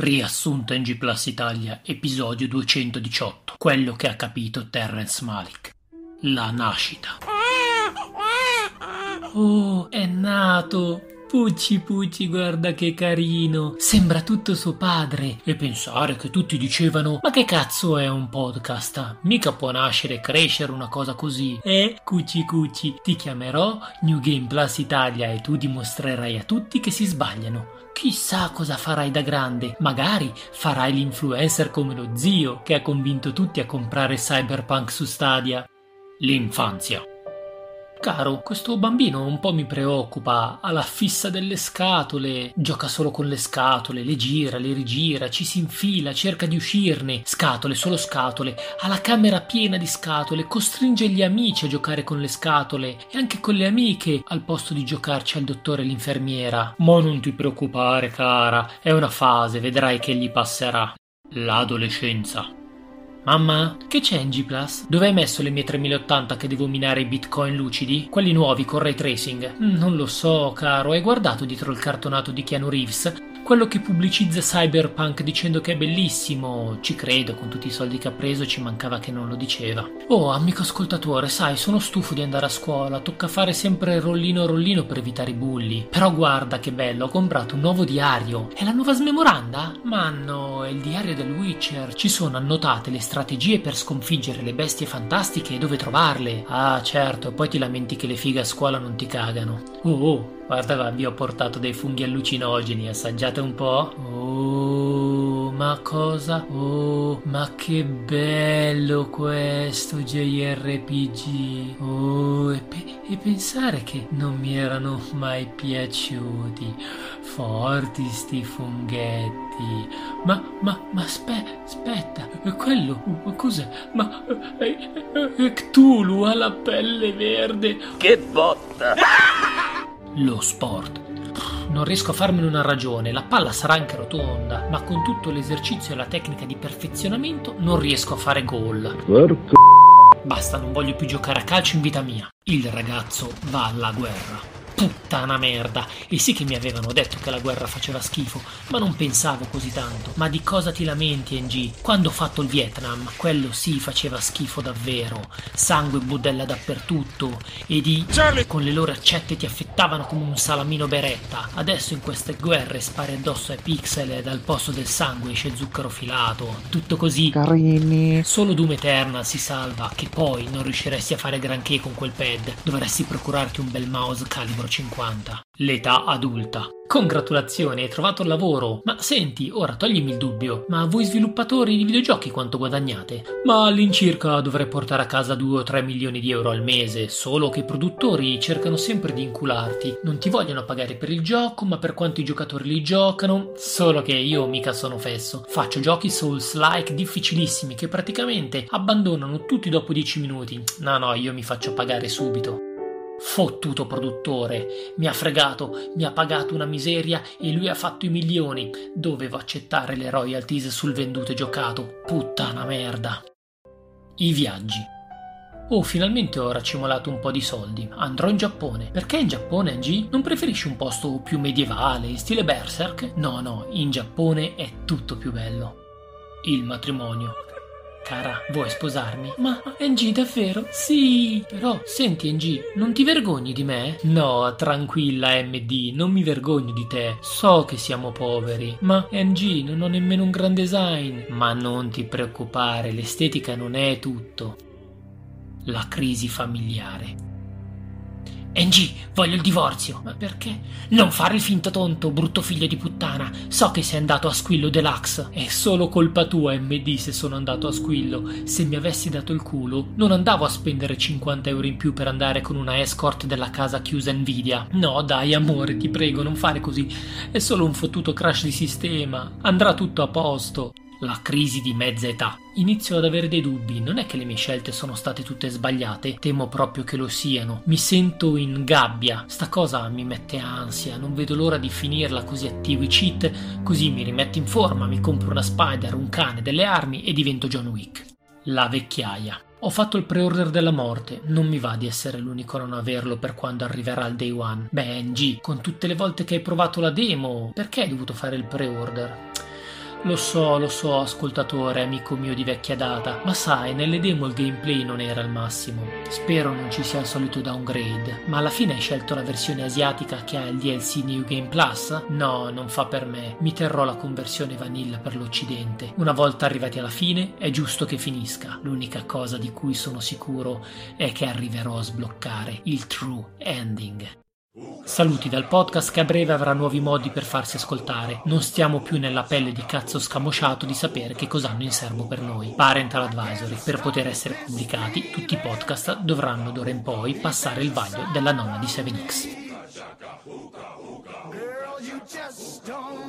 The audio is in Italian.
Riassunto in G Plus Italia, episodio 218. Quello che ha capito Terrence Malik. La nascita. Oh, è nato! Pucci Pucci, guarda che carino. Sembra tutto suo padre. E pensare che tutti dicevano: Ma che cazzo è un podcast? Mica può nascere e crescere una cosa così. Eh, Cucci Cucci, ti chiamerò New Game Plus Italia e tu dimostrerai a tutti che si sbagliano. Chissà cosa farai da grande. Magari farai l'influencer come lo zio che ha convinto tutti a comprare Cyberpunk su Stadia. L'infanzia. Caro, questo bambino un po' mi preoccupa, ha la fissa delle scatole, gioca solo con le scatole, le gira, le rigira, ci si infila, cerca di uscirne, scatole, solo scatole, ha la camera piena di scatole, costringe gli amici a giocare con le scatole e anche con le amiche al posto di giocarci al dottore e l'infermiera. Ma non ti preoccupare, cara, è una fase, vedrai che gli passerà. L'adolescenza. Mamma, che c'è in G Plus? Dove hai messo le mie 3080 che devo minare i bitcoin lucidi? Quelli nuovi con ray tracing? Mm, non lo so, caro, hai guardato dietro il cartonato di Keanu Reeves? Quello che pubblicizza Cyberpunk dicendo che è bellissimo, ci credo, con tutti i soldi che ha preso ci mancava che non lo diceva. Oh, amico ascoltatore, sai, sono stufo di andare a scuola, tocca fare sempre rollino rollino per evitare i bulli. Però guarda che bello, ho comprato un nuovo diario. È la nuova smemoranda? Ma no, è il diario del Witcher. Ci sono annotate le strategie per sconfiggere le bestie fantastiche e dove trovarle. Ah, certo, poi ti lamenti che le fighe a scuola non ti cagano. Oh, oh, Guarda vi ho portato dei funghi allucinogeni, assaggiate un po'. Oh, ma cosa? Oh, ma che bello questo JRPG. Oh, e, pe- e pensare che non mi erano mai piaciuti. Forti sti funghetti. Ma, ma, ma aspe- aspetta, quello, cos'è? Ma è, è, è Cthulhu ha la pelle verde. Che botta! Lo sport. Non riesco a farmene una ragione, la palla sarà anche rotonda, ma con tutto l'esercizio e la tecnica di perfezionamento non riesco a fare gol. Porco. Basta, non voglio più giocare a calcio in vita mia. Il ragazzo va alla guerra puttana merda. E sì che mi avevano detto che la guerra faceva schifo, ma non pensavo così tanto. Ma di cosa ti lamenti, NG? Quando ho fatto il Vietnam, quello sì faceva schifo davvero. Sangue e budella dappertutto. E di Charlie. con le loro accette ti affettavano come un salamino beretta. Adesso in queste guerre spari addosso ai pixel e dal posto del sangue esce zucchero filato. Tutto così. Carini. Solo Doom Eternal si salva, che poi non riusciresti a fare granché con quel pad. Dovresti procurarti un bel mouse calibro 50. L'età adulta. Congratulazioni, hai trovato il lavoro. Ma senti, ora toglimi il dubbio. Ma voi sviluppatori di videogiochi quanto guadagnate? Ma all'incirca dovrei portare a casa 2 o 3 milioni di euro al mese, solo che i produttori cercano sempre di incularti. Non ti vogliono pagare per il gioco, ma per quanto i giocatori li giocano. Solo che io mica sono fesso. Faccio giochi Souls-like difficilissimi che praticamente abbandonano tutti dopo 10 minuti. No, no, io mi faccio pagare subito. Fottuto produttore, mi ha fregato, mi ha pagato una miseria e lui ha fatto i milioni. Dovevo accettare le royalties sul venduto e giocato. Puttana merda. I viaggi. Oh, finalmente ho racimolato un po' di soldi. Andrò in Giappone. Perché in Giappone, Angie? Non preferisci un posto più medievale, in stile berserk? No, no, in Giappone è tutto più bello. Il matrimonio. Cara, vuoi sposarmi? Ma NG, davvero? Sì. Però, senti NG, non ti vergogni di me? No, tranquilla MD, non mi vergogno di te. So che siamo poveri. Ma NG, non ho nemmeno un gran design. Ma non ti preoccupare, l'estetica non è tutto. La crisi familiare. Angie, voglio il divorzio. Ma perché? Non fare il finto tonto, brutto figlio di puttana. So che sei andato a Squillo Deluxe. È solo colpa tua, MD, se sono andato a Squillo. Se mi avessi dato il culo, non andavo a spendere 50 euro in più per andare con una escort della casa chiusa Nvidia. No, dai, amore, ti prego, non fare così. È solo un fottuto crash di sistema. Andrà tutto a posto la crisi di mezza età. Inizio ad avere dei dubbi, non è che le mie scelte sono state tutte sbagliate, temo proprio che lo siano. Mi sento in gabbia, sta cosa mi mette ansia, non vedo l'ora di finirla così attivo i cheat, così mi rimetto in forma, mi compro una spider, un cane, delle armi e divento John Wick. La vecchiaia. Ho fatto il pre-order della morte, non mi va di essere l'unico a non averlo per quando arriverà il day one. Beh, NG, con tutte le volte che hai provato la demo, perché hai dovuto fare il pre-order? Lo so, lo so, ascoltatore, amico mio di vecchia data, ma sai, nelle demo il gameplay non era al massimo. Spero non ci sia il solito downgrade, ma alla fine hai scelto la versione asiatica che ha il DLC New Game Plus? No, non fa per me. Mi terrò la conversione vanilla per l'Occidente. Una volta arrivati alla fine, è giusto che finisca. L'unica cosa di cui sono sicuro è che arriverò a sbloccare il true ending. Saluti dal podcast che a breve avrà nuovi modi per farsi ascoltare. Non stiamo più nella pelle di cazzo scamosciato di sapere che cosa hanno in serbo per noi. Parental Advisory. Per poter essere pubblicati, tutti i podcast dovranno d'ora in poi passare il vaglio della nonna di 7X. Girl,